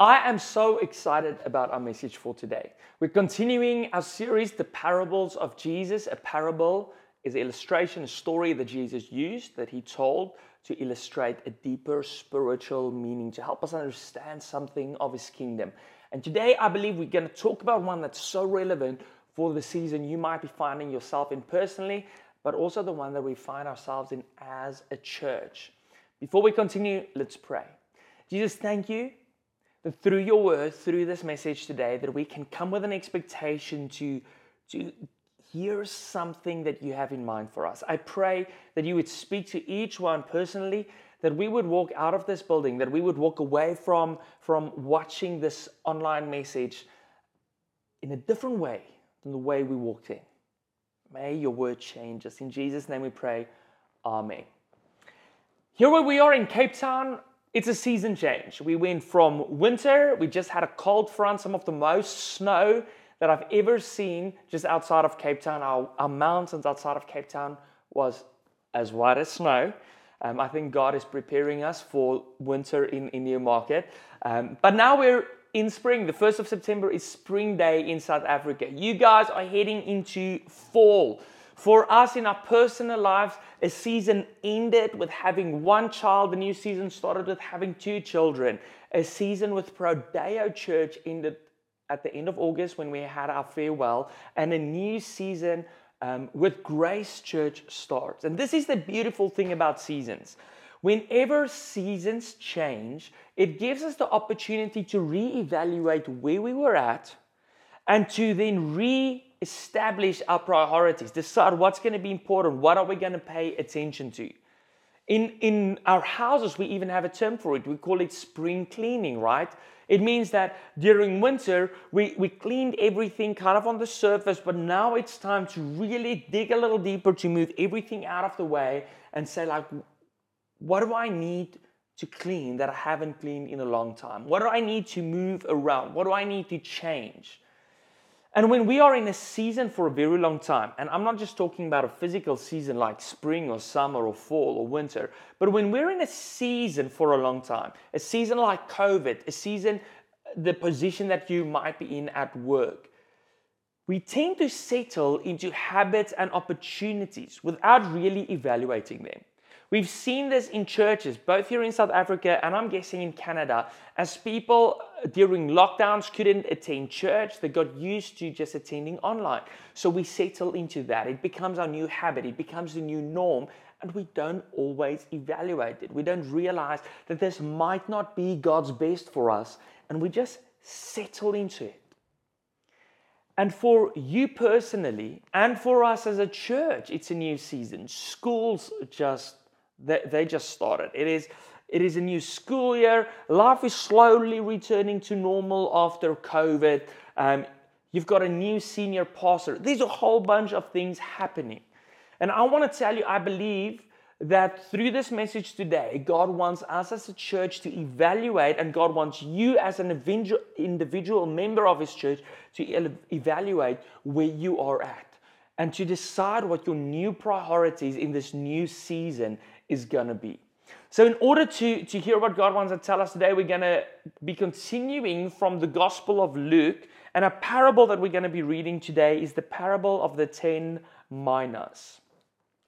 I am so excited about our message for today. We're continuing our series, The Parables of Jesus. A parable is an illustration, a story that Jesus used, that he told to illustrate a deeper spiritual meaning, to help us understand something of his kingdom. And today, I believe we're going to talk about one that's so relevant for the season you might be finding yourself in personally, but also the one that we find ourselves in as a church. Before we continue, let's pray. Jesus, thank you that through your word, through this message today, that we can come with an expectation to, to hear something that you have in mind for us. I pray that you would speak to each one personally, that we would walk out of this building, that we would walk away from, from watching this online message in a different way than the way we walked in. May your word change us. In Jesus' name we pray. Amen. Here where we are in Cape Town, it's a season change. We went from winter, we just had a cold front, some of the most snow that I've ever seen just outside of Cape Town. Our, our mountains outside of Cape Town was as white as snow. Um, I think God is preparing us for winter in, in Newmarket. Um, but now we're in spring. The 1st of September is spring day in South Africa. You guys are heading into fall. For us in our personal lives, a season ended with having one child, the new season started with having two children. A season with Prodeo Church ended at the end of August when we had our farewell, and a new season um, with Grace Church starts. And this is the beautiful thing about seasons. Whenever seasons change, it gives us the opportunity to reevaluate where we were at and to then re establish our priorities, decide what's going to be important, what are we going to pay attention to. In, in our houses, we even have a term for it. We call it spring cleaning, right? It means that during winter, we, we cleaned everything kind of on the surface, but now it's time to really dig a little deeper to move everything out of the way and say, like, what do I need to clean that I haven't cleaned in a long time? What do I need to move around? What do I need to change? And when we are in a season for a very long time, and I'm not just talking about a physical season like spring or summer or fall or winter, but when we're in a season for a long time, a season like COVID, a season, uh, the position that you might be in at work, we tend to settle into habits and opportunities without really evaluating them. We've seen this in churches, both here in South Africa and I'm guessing in Canada, as people uh, during lockdowns couldn't attend church, they got used to just attending online. So we settle into that. It becomes our new habit, it becomes the new norm, and we don't always evaluate it. We don't realize that this might not be God's best for us, and we just settle into it. And for you personally, and for us as a church, it's a new season. Schools just they, they just started. It is, it is a new school year. Life is slowly returning to normal after COVID. Um, you've got a new senior pastor. There's a whole bunch of things happening. And I want to tell you, I believe that through this message today, God wants us as a church to evaluate, and God wants you as an individual member of His church to evaluate where you are at and to decide what your new priorities in this new season is going to be. So, in order to, to hear what God wants to tell us today, we're going to be continuing from the Gospel of Luke. And a parable that we're going to be reading today is the parable of the 10 minas.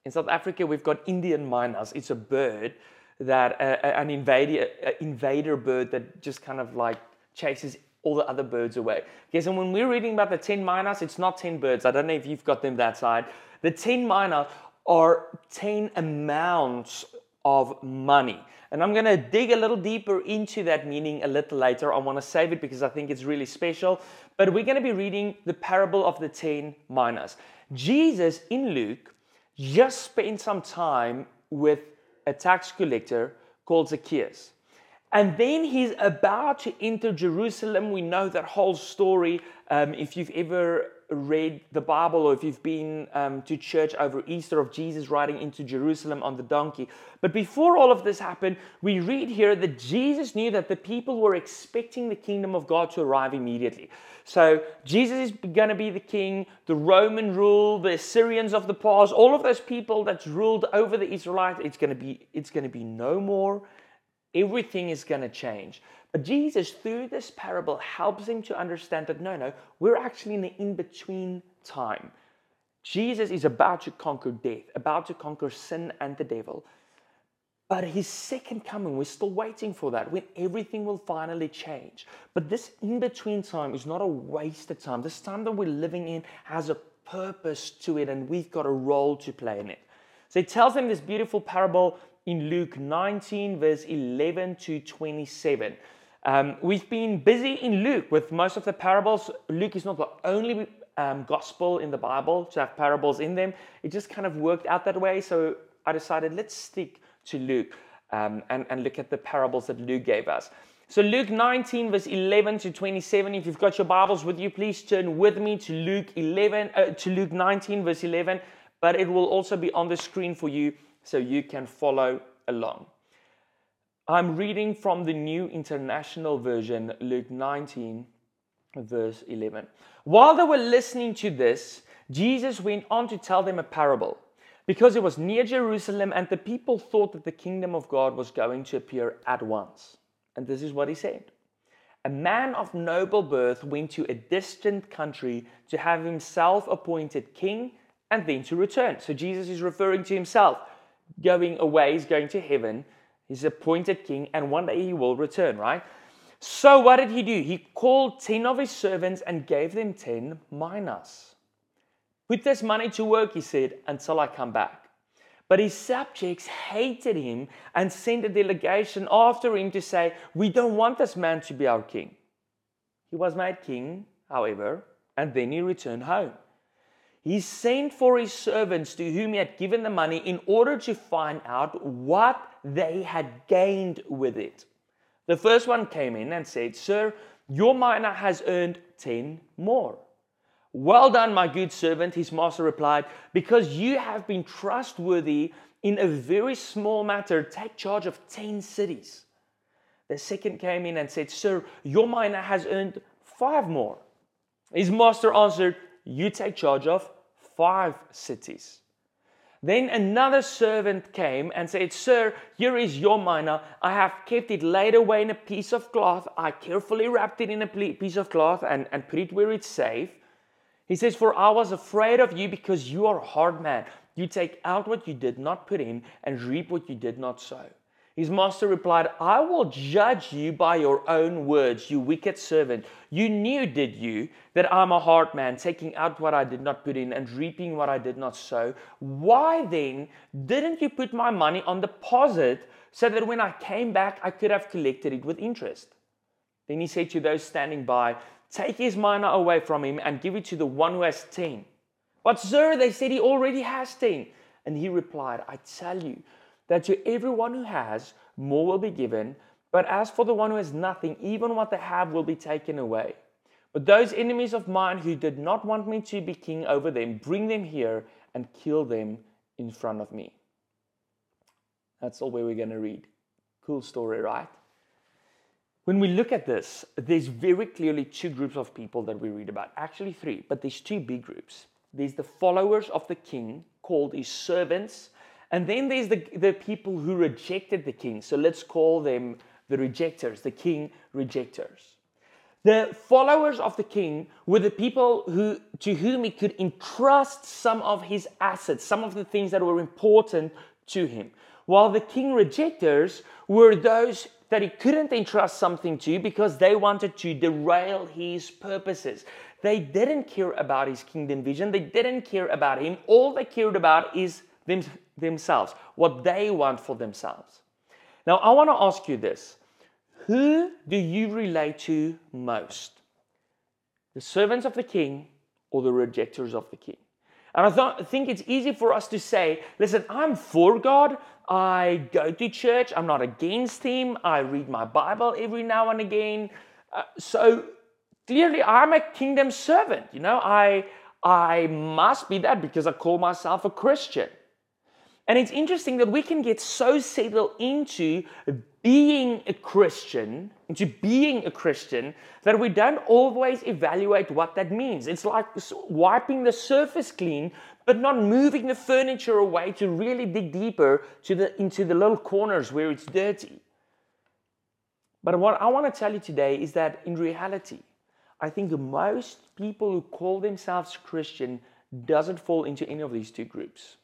In South Africa, we've got Indian mynas. It's a bird that, uh, an invader, uh, invader bird that just kind of like chases all the other birds away. Okay, so when we're reading about the 10 minas, it's not 10 birds. I don't know if you've got them that side. The 10 minas are 10 amounts of money. And I'm to dig a little deeper into that meaning a little later. I want to save it because I think it's really special. But we're to be reading the parable of the 10 minas. Jesus in Luke just spent some time with a tax collector called Zacchaeus. And then he's about to enter Jerusalem. We know that whole story. Um, if you've ever read the Bible or if you've been um, to church over Easter of Jesus riding into Jerusalem on the donkey. But before all of this happened, we read here that Jesus knew that the people were expecting the kingdom of God to arrive immediately. So Jesus is going to be the king, the Roman rule, the Assyrians of the past, all of those people that's ruled over the Israelites, it's going to be, it's going to be no more everything is going to change. But Jesus, through this parable, helps him to understand that no, no, we're actually in the in between time. Jesus is about to conquer death, about to conquer sin and the devil. But his second coming, we're still waiting for that when everything will finally change. But this in between time is not a wasted time. This time that we're living in has a purpose to it, and we've got a role to play in it. So he tells them this beautiful parable in Luke 19, verse 11 to 27. Um, we've been busy in Luke with most of the parables. Luke is not the only um, gospel in the Bible to have parables in them. It just kind of worked out that way. So I decided let's stick to Luke um, and, and look at the parables that Luke gave us. So, Luke 19, verse 11 to 27. If you've got your Bibles with you, please turn with me to Luke 11, uh, to Luke 19, verse 11. But it will also be on the screen for you so you can follow along. I'm reading from the New International Version, Luke 19, verse 11. While they were listening to this, Jesus went on to tell them a parable because it was near Jerusalem and the people thought that the kingdom of God was going to appear at once. And this is what he said A man of noble birth went to a distant country to have himself appointed king and then to return. So Jesus is referring to himself going away, he's going to heaven, he's appointed king, and one day he will return, right? So what did he do? He called 10 of his servants and gave them 10 minas. Put this money to work, he said, until I come back. But his subjects hated him and sent a delegation after him to say, We don't want this man to be our king. He was made king, however, and then he returned home. He sent for his servants to whom he had given the money in order to find out what they had gained with it. The first one came in and said, Sir, your mina has earned 10 more. Well done, my good servant, his master replied, because you have been trustworthy in a very small matter, take charge of 10 cities. The second came in and said, Sir, your mina has earned five more. His master answered, You take charge of five cities. Then another servant came and said, Sir, here is your mina. I have kept it laid away in a piece of cloth. I carefully wrapped it in a piece of cloth and, and put it where it's safe. He says, For I was afraid of you because you are a hard man. You take out what you did not put in and reap what you did not sow. His master replied, I will judge you by your own words, you wicked servant. You knew, did you, that I'm a hard man, taking out what I did not put in and reaping what I did not sow? Why then didn't you put my money on deposit so that when I came back I could have collected it with interest? Then he said to those standing by, Take his mina away from him and give it to the one who has ten. But, sir, they said he already has ten. And he replied, I tell you that to everyone who has, more will be given. But as for the one who has nothing, even what they have will be taken away. But those enemies of mine who did not want me to be king over them, bring them here and kill them in front of me. That's all we're going to read. Cool story, right? When we look at this, there's very clearly two groups of people that we read about. Actually, three, but there's two big groups. There's the followers of the king, called his servants, and then there's the, the people who rejected the king. So let's call them the rejectors, the king rejectors. The followers of the king were the people who, to whom he could entrust some of his assets, some of the things that were important to him. While the king rejectors were those that he couldn't entrust something to because they wanted to derail his purposes. They didn't care about his kingdom vision, they didn't care about him. All they cared about is them, themselves, what they want for themselves. Now, I want to ask you this Who do you relate to most? The servants of the king or the rejectors of the king? And I th- think it's easy for us to say, listen, I'm for God. I go to church. I'm not against Him. I read my Bible every now and again. Uh, so clearly, I'm a kingdom servant. You know, I, I must be that because I call myself a Christian. And it's interesting that we can get so settled into being a Christian, into being a Christian, that we don't always evaluate what that means. It's like wiping the surface clean, but not moving the furniture away to really dig deeper to the, into the little corners where it's dirty. But what I want to tell you today is that in reality, I think most people who call themselves Christian doesn't fall into any of these two groups.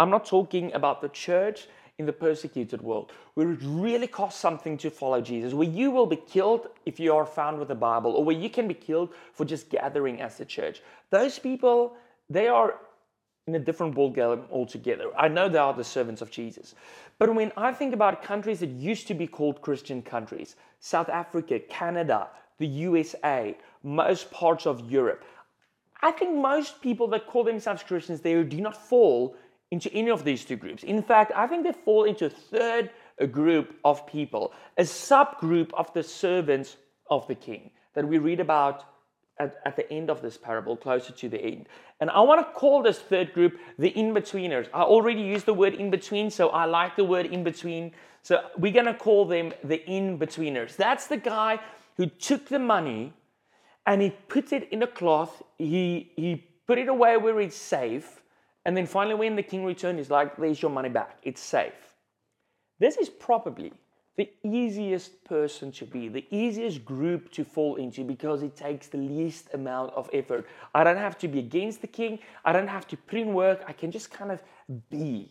I'm not talking about the church in the persecuted world, where it really costs something to follow Jesus, where you will be killed if you are found with the Bible, or where you can be killed for just gathering as a church. Those people, they are in a different ballgame altogether. I know they are the servants of Jesus. But when I think about countries that used to be called Christian countries, South Africa, Canada, the USA, most parts of Europe, I think most people that call themselves Christians there do not fall into any of these two groups. In fact, I think they fall into a third group of people, a subgroup of the servants of the king that we read about at, at, the end of this parable, closer to the end. And I want to call this third group the in betweeners. I already used the word in between, so I like the word in between. So we're going to call them the in betweeners. That's the guy who took the money and he put it in a cloth, he, he put it away where it's safe and then finally, when the king returned, he's like, There's your money back. It's safe. This is probably the easiest person to be, the easiest group to fall into because it takes the least amount of effort. I don't have to be against the king, I don't have to put in work, I can just kind of be.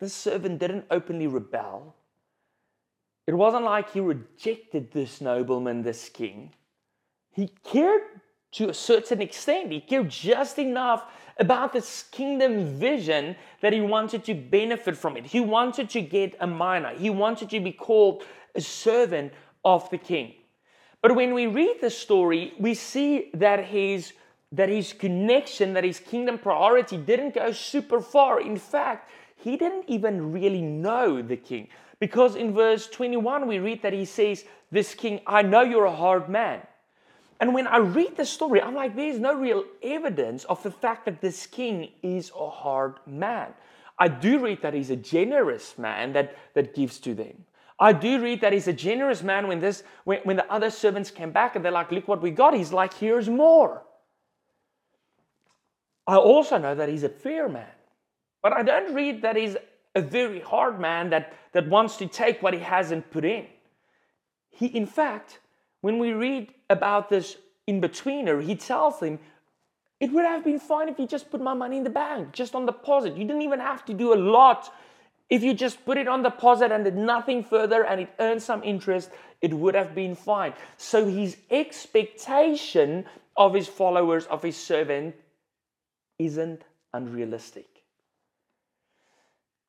This servant didn't openly rebel. It wasn't like he rejected this nobleman, this king. He cared to a certain extent. He cared just enough about this kingdom vision that he wanted to benefit from it. He wanted to get a mina, he wanted to be called a servant of the king. But when we read the story, we see that his that his connection, that his kingdom priority didn't go super far. In fact, he didn't even really know the king. Because in verse 21, we read that he says, This king, I know you're a hard man. And when I read the story, I'm like, there's no real evidence of the fact that this king is a hard man. I do read that he's a generous man that, that gives to them. I do read that he's a generous man when this when, when the other servants came back and they're like, look what we got. He's like, here's more. I also know that he's a fair man. But I don't read that he's a very hard man that, that wants to take what he hasn't put in. He, in fact, when we read about this in betweener, he tells him, It would have been fine if you just put my money in the bank, just on deposit. You didn't even have to do a lot. If you just put it on deposit and did nothing further and it earned some interest, it would have been fine. So his expectation of his followers, of his servant, isn't unrealistic.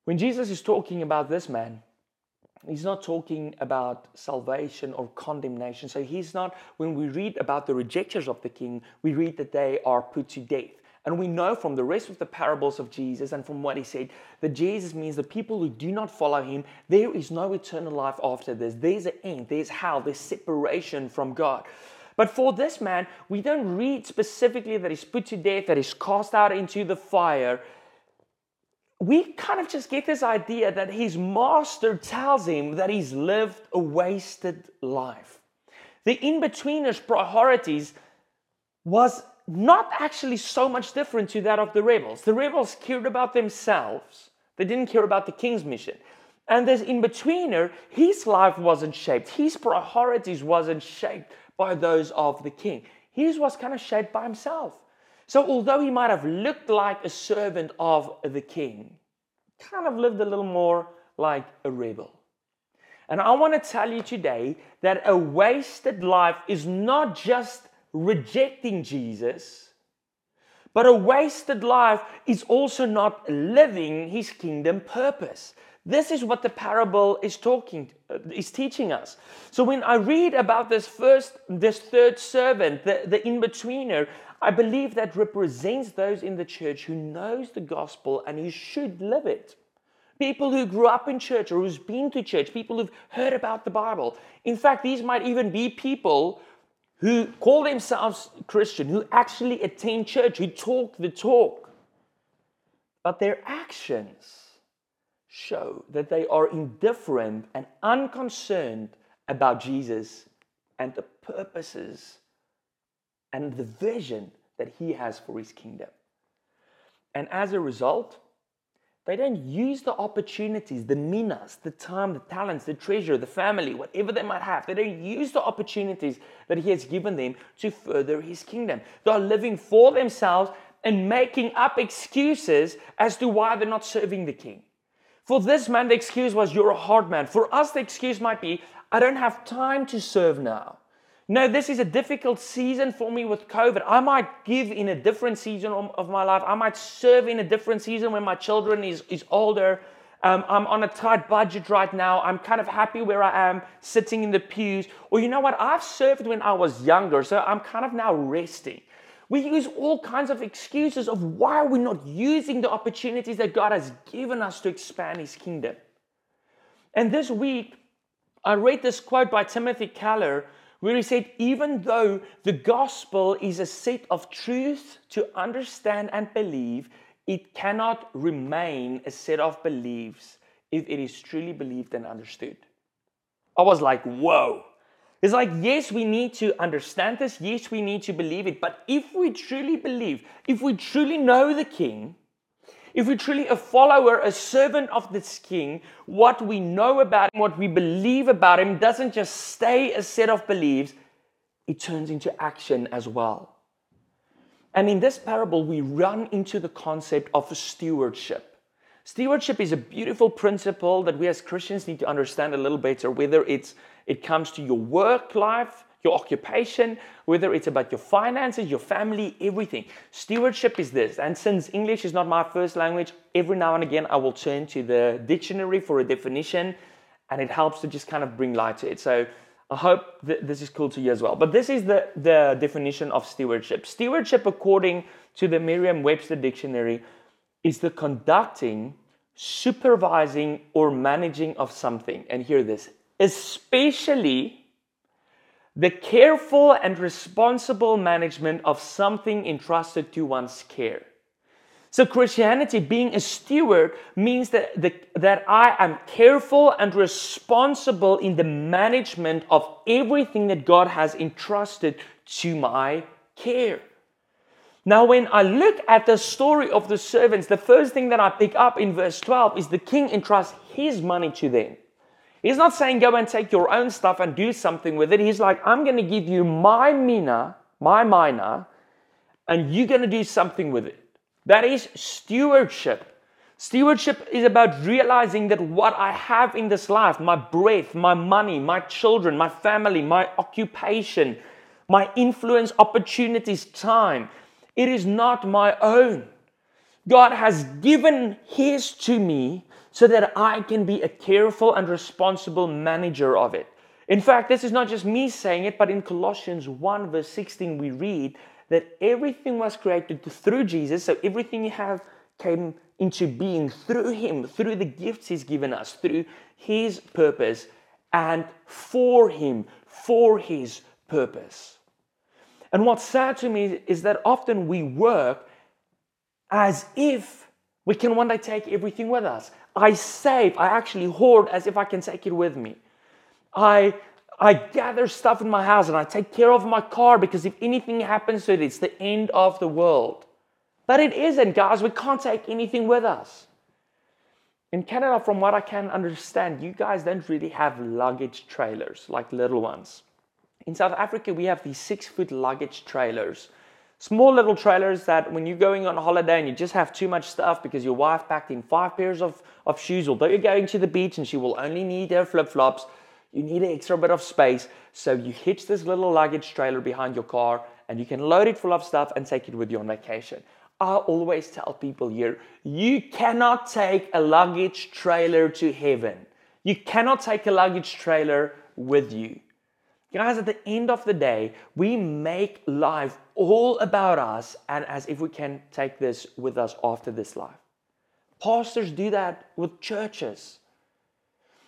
When Jesus is talking about this man, He's not talking about salvation or condemnation. So he's not, when we read about the rejectors of the king, we read that they are put to death. And we know from the rest of the parables of Jesus and from what he said that Jesus means the people who do not follow him, there is no eternal life after this. There's an end, there's hell, there's separation from God. But for this man, we don't read specifically that he's put to death, that he's cast out into the fire we kind of just get this idea that his master tells him that he's lived a wasted life. The in betweener's priorities was not actually so much different to that of the rebels. The rebels cared about themselves, they didn't care about the king's mission. And this in betweener, his life wasn't shaped, his priorities wasn't shaped by those of the king. His was kind of shaped by himself. So, although he might have looked like a servant of the king, kind of lived a little more like a rebel. And I want to tell you today that a wasted life is not just rejecting Jesus, but a wasted life is also not living his kingdom purpose. This is what the parable is talking uh, is teaching us. So when I read about this first this third servant, the, the in-betweener, I believe that represents those in the church who knows the gospel and who should live it. People who grew up in church or who's been to church, people who've heard about the Bible. In fact, these might even be people who call themselves Christian, who actually attend church, who talk the talk. But their actions show that they are indifferent and unconcerned about Jesus and the purposes and the vision that he has for his kingdom. And as a result, They don't use the opportunities, the minas, the time, the talents, the treasure, the family, whatever they might have. They don't use the opportunities that He has given them to further His kingdom. They're living for themselves and making up excuses as to why they're not serving the King. For this man, the excuse was, You're a hard man. For us, the excuse might be, I don't have time to serve now. No, this is a difficult season for me with COVID. I might give in a different season of my life. I might serve in a different season when my children is, is older. Um, I'm on a tight budget right now. I'm kind of happy where I am, sitting in the pews. Or you know what? I've served when I was younger, so I'm kind of now resting. We use all kinds of excuses of why we're not using the opportunities that God has given us to expand His kingdom. And this week, I read this quote by Timothy Keller where he said, even though the gospel is a set of truths to understand and believe, it cannot remain a set of beliefs if it is truly believed and understood. I was like, whoa. It's like, yes, we need to understand this. Yes, we need to believe it. But if we truly believe, if we truly know the King, if we're truly a follower, a servant of this King, what we know about him, what we believe about him, doesn't just stay a set of beliefs, it turns into action as well. And in this parable, we run into the concept of stewardship. Stewardship is a beautiful principle that we as Christians need to understand a little better, whether it's it comes to your work life, your occupation, whether it's about your finances, your family, everything. Stewardship is this. And since English is not my first language, every now and again I will turn to the dictionary for a definition and it helps to just kind of bring light to it. So I hope th- this is cool to you as well. But this is the, the definition of stewardship. Stewardship, according to the Merriam Webster Dictionary, is the conducting, supervising, or managing of something. And hear this, especially the careful and responsible management of something entrusted to one's care. So, Christianity, being a steward, means that, the, that I am careful and responsible in the management of everything that God has entrusted to my care. Now, when I look at the story of the servants, the first thing that I pick up in verse 12 is the king entrusts his money to them. He's not saying go and take your own stuff and do something with it. He's like, I'm going to give you my mina, my mina, and you're going to do something with it. That is stewardship. Stewardship is about realizing that what I have in this life, my breath, my money, my children, my family, my occupation, my influence, opportunities, time, it is not my own. God has given His to me so that I can be a careful and responsible manager of it. In fact, this is not just me saying it, but in Colossians 1, verse 16, we read that everything was created through Jesus. So everything you have came into being through Him, through the gifts He's given us, through His purpose, and for Him, for His purpose. And what's sad to me is that often we work as if we can one day take everything with us. I save, I actually hoard as if I can take it with me. I I gather stuff in my house and I take care of my car because if anything happens to it, it's the end of the world. But it isn't, guys. We can't take anything with us. In Canada, from what I can understand, you guys don't really have luggage trailers like little ones. In South Africa, we have these six foot luggage trailers Small little trailers that when you're going on holiday and you just have too much stuff because your wife packed in five pairs of, of shoes, although you're going to the beach and she will only need her flip flops, you need an extra bit of space. So you hitch this little luggage trailer behind your car and you can load it full of stuff and take it with you on vacation. I always tell people here you cannot take a luggage trailer to heaven. You cannot take a luggage trailer with you. Guys, at the end of the day, we make life all about us and as if we can take this with us after this life. Pastors do that with churches.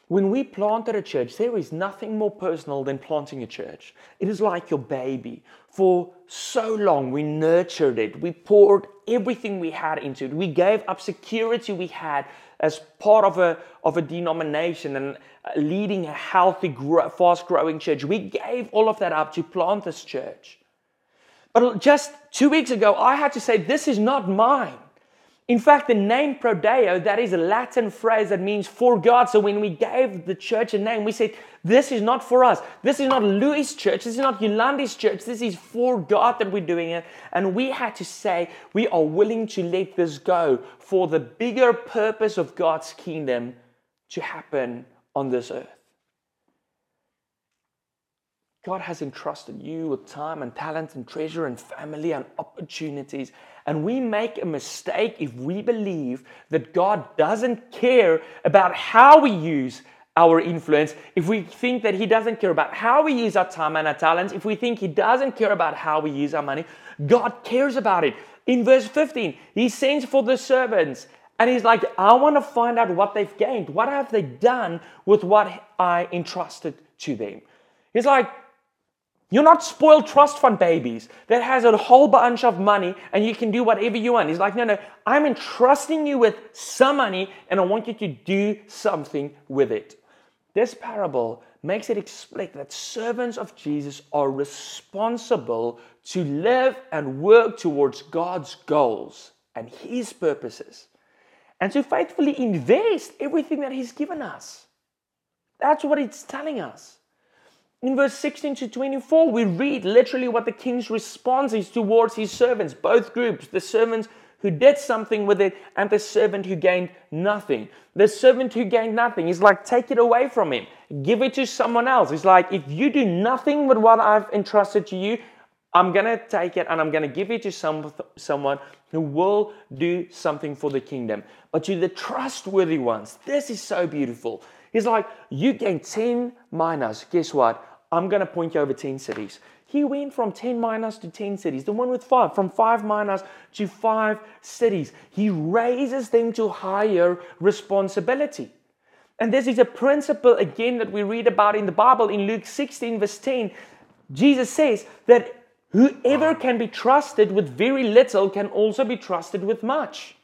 When we planted a church, there is nothing more personal than planting a church. It is like your baby. For so long, we nurtured it. We poured everything we had into it. We gave up security we had as part of a, of a denomination and uh, leading a healthy, fast growing church. We gave all of that up to plant this church. But just two weeks ago, I had to say, This is not mine. In fact, the name Prodeo, that is a Latin phrase that means for God. So when we gave the church a name, we said, this is not for us. This is not Louis' church. This is not Yolandi's church. This is for God that we're doing it. And we had to say, we are willing to let this go for the bigger purpose of God's kingdom to happen on this earth. God has entrusted you with time and talent and treasure and family and opportunities. And we make a mistake if we believe that God doesn't care about how we use our influence, if we think that He doesn't care about how we use our time and our talents, if we think He doesn't care about how we use our money, God cares about it. In verse 15, He sends for the servants and He's like, I want to find out what they've gained. What have they done with what I entrusted to them? He's like, you're not spoiled trust fund babies that has a whole bunch of money and you can do whatever you want. He's like, no, no, I'm entrusting you with some money and I want you to do something with it. This parable makes it explicit that servants of Jesus are responsible to live and work towards God's goals and His purposes and to faithfully invest everything that He's given us. That's what it's telling us in verse 16 to 24, we read literally what the king's response is towards his servants, both groups, the servants who did something with it and the servant who gained nothing. The servant who gained nothing is like, take it away from him, give it to someone else. It's like, if you do nothing with what I've entrusted to you, I'm going to take it and I'm going to give it to some, someone who will do something for the kingdom. But to the trustworthy ones, this is so beautiful. He's like, you gained 10 minas. Guess what? I'm going to point you over 10 cities. He went from 10 minas to 10 cities. The one with five, from five minas to five cities. He raises them to higher responsibility. And this is a principle, again, that we read about in the Bible in Luke 16, verse 10. Jesus says that whoever can be trusted with very little can also be trusted with much.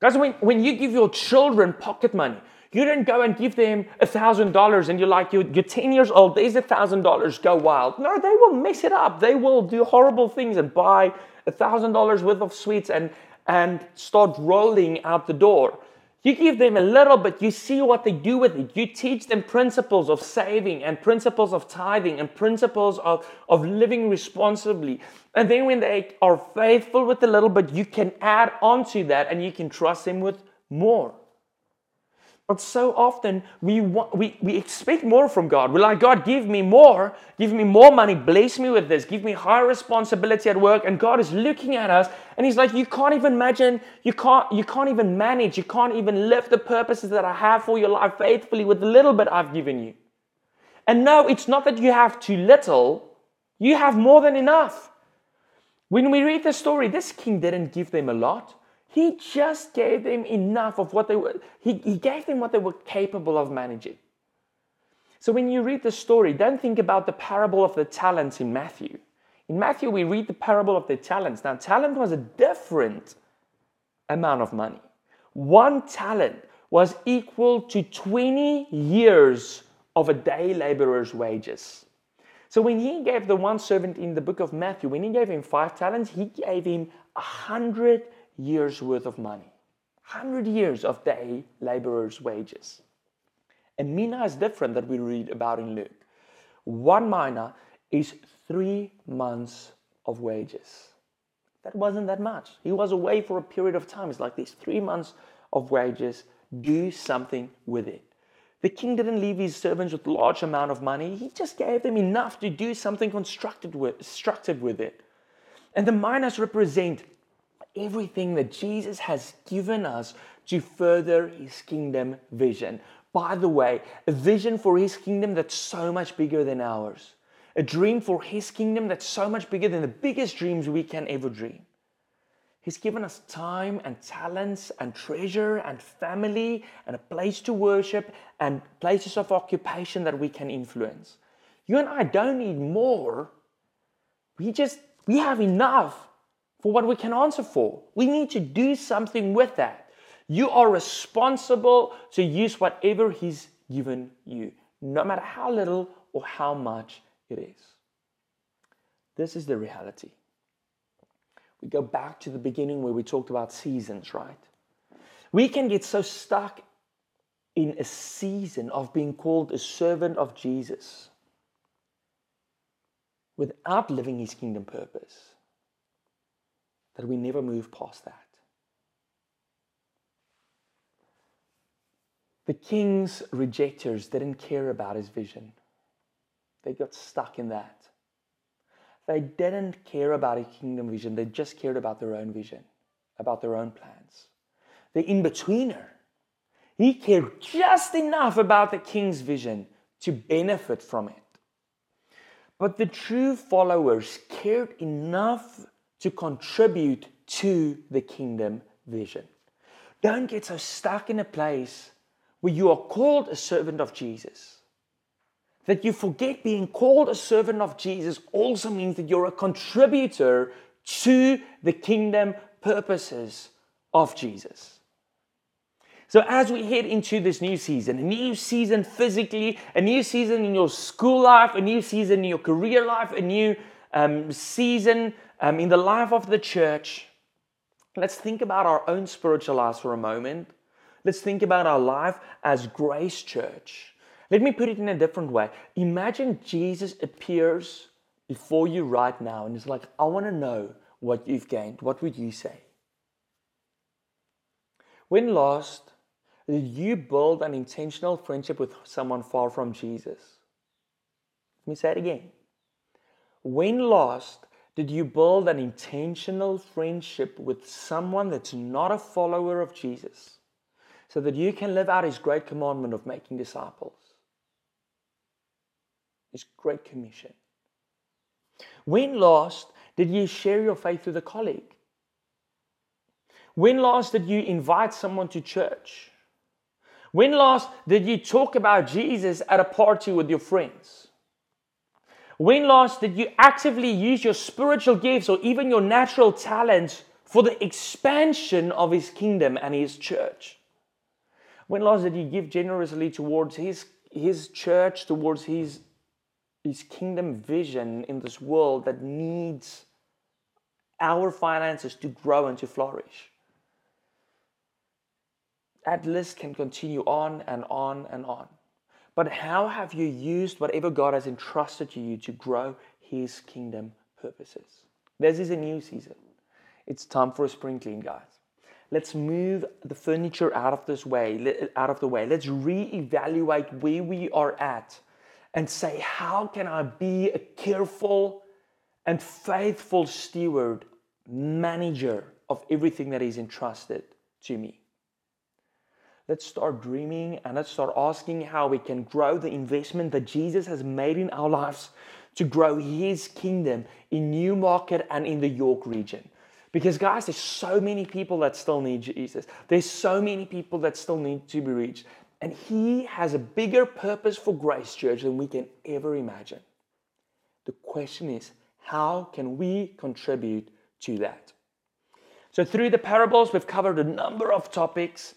Guys, when, when you give your children pocket money, you didn't go and give them a thousand dollars and you're like, you're, you're 10 years old, there's a thousand dollars, go wild. No, they will mess it up. They will do horrible things and buy a thousand dollars worth of sweets and, and start rolling out the door. You give them a little bit, you see what they do with it. You teach them principles of saving and principles of tithing and principles of, of living responsibly. And then when they are faithful with a little bit, you can add on to that and you can trust them with more. But so often we, want, we, we expect more from God. We're like, God, give me more. Give me more money. Bless me with this. Give me higher responsibility at work. And God is looking at us and He's like, you can't even imagine, you can't, you can't even manage, you can't even live the purposes that I have for your life faithfully with the little bit I've given you. And no, it's not that you have too little, you have more than enough. When we read the story, this king didn't give them a lot. He just gave them enough of what they were, he, he gave them what they were capable of managing. So when you read the story, don't think about the parable of the talents in Matthew. In Matthew, we read the parable of the talents. Now, talent was a different amount of money. One talent was equal to 20 years of a day laborer's wages. So when he gave the one servant in the book of Matthew, when he gave him five talents, he gave him a hundred years worth of money, 100 years of day laborer's wages. And mina is different that we read about in Luke. One mina is three months of wages. That wasn't that much. He was away for a period of time. It's like these three months of wages. Do something with it. The king didn't leave his servants with large amount of money. He just gave them enough to do something constructed with, with it. And the minas represent everything that Jesus has given us to further his kingdom vision. By the way, a vision for his kingdom that's so much bigger than ours. A dream for his kingdom that's so much bigger than the biggest dreams we can ever dream. He's given us time and talents and treasure and family and a place to worship and places of occupation that we can influence. You and I don't need more. We just, we have enough for what we can answer for. We need to do something with that. You are responsible to use whatever He's given you, no matter how little or how much it is. This is the reality. We go back to the beginning where we talked about seasons, right? We can get so stuck in a season of being called a servant of Jesus without living his kingdom purpose that we never move past that. The king's rejectors didn't care about his vision. They got stuck in that. They didn't care about a kingdom vision, they just cared about their own vision, about their own plans. The in betweener, he cared just enough about the king's vision to benefit from it. But the true followers cared enough to contribute to the kingdom vision. Don't get so stuck in a place where you are called a servant of Jesus that you forget being called a servant of Jesus also means that you're a contributor to the kingdom purposes of Jesus. So, as we head into this new season, a new season physically, a new season in your school life, a new season in your career life, a new um, season um, in the life of the church, let's think about our own spiritual lives for a moment. Let's think about our life as Grace Church. Let me put it in a different way. Imagine Jesus appears before you right now and is like, I want to know what you've gained. What would you say? When last did you build an intentional friendship with someone far from Jesus? Let me say it again. When last did you build an intentional friendship with someone that's not a follower of Jesus so that you can live out his great commandment of making disciples? His Great Commission. When last did you share your faith with a colleague? When last did you invite someone to church? When last did you talk about Jesus at a party with your friends? When last did you actively use your spiritual gifts or even your natural talents for the expansion of His kingdom and His church? When last did you give generously towards His, his church, towards His his kingdom vision in this world that needs our finances to grow and to flourish. That list can continue on and on and on. But how have you used whatever God has entrusted to you to grow His kingdom purposes? This is a new season. It's time for a spring clean, guys. Let's move the furniture out of this way, out of the way. Let's reevaluate where we are at and say, How can I be a careful and faithful steward, manager of everything that is entrusted to me? Let's start dreaming and let's start asking how we can grow the investment that Jesus has made in our lives to grow his kingdom in Newmarket and in the York region. Because, guys, there's so many people that still need Jesus. There's so many people that still need to be reached. And He has a bigger purpose for Grace Church than we can ever imagine. The question is, how can we contribute to that? So, through the parables, we've covered a number of topics.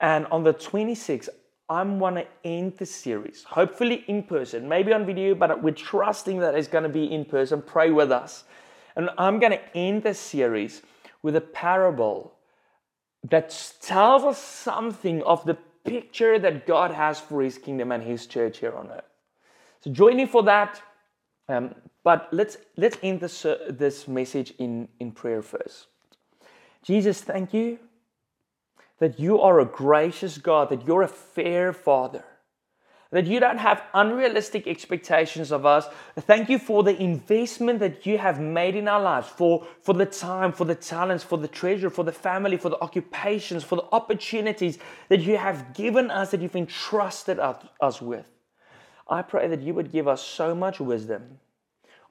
And on the 26th, I'm gonna end the series, hopefully in person, maybe on video, but we're trusting that it's to be in person. Pray with us. And I'm to end the series with a parable that tells us something of the picture that God has for His kingdom and His church here on earth. So join me for that. Um, but let's let's end this uh, this message in in prayer first. Jesus, thank you that you are a gracious God, that you're a fair Father that you don't have unrealistic expectations of us. Thank you for the investment that you have made in our lives, for, for the time, for the talents, for the treasure, for the family, for the occupations, for the opportunities that you have given us, that you've entrusted us with. I pray that you would give us so much wisdom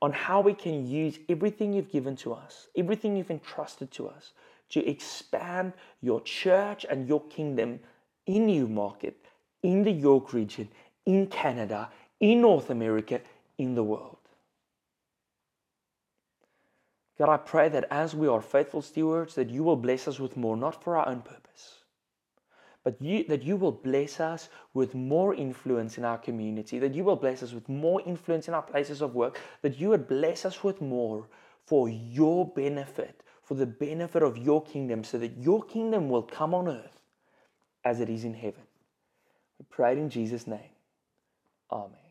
on how we can use everything you've given to us, everything you've entrusted to us, to expand your church and your kingdom in Newmarket, in the York region, in Canada, in North America, in the world. God, I pray that as we are faithful stewards, that you will bless us with more, not for our own purpose, but you, that you will bless us with more influence in our community, that you will bless us with more influence in our places of work, that you would bless us with more for your benefit, for the benefit of your kingdom so that your kingdom will come on earth as it is in heaven. We pray it in Jesus' name. Amen.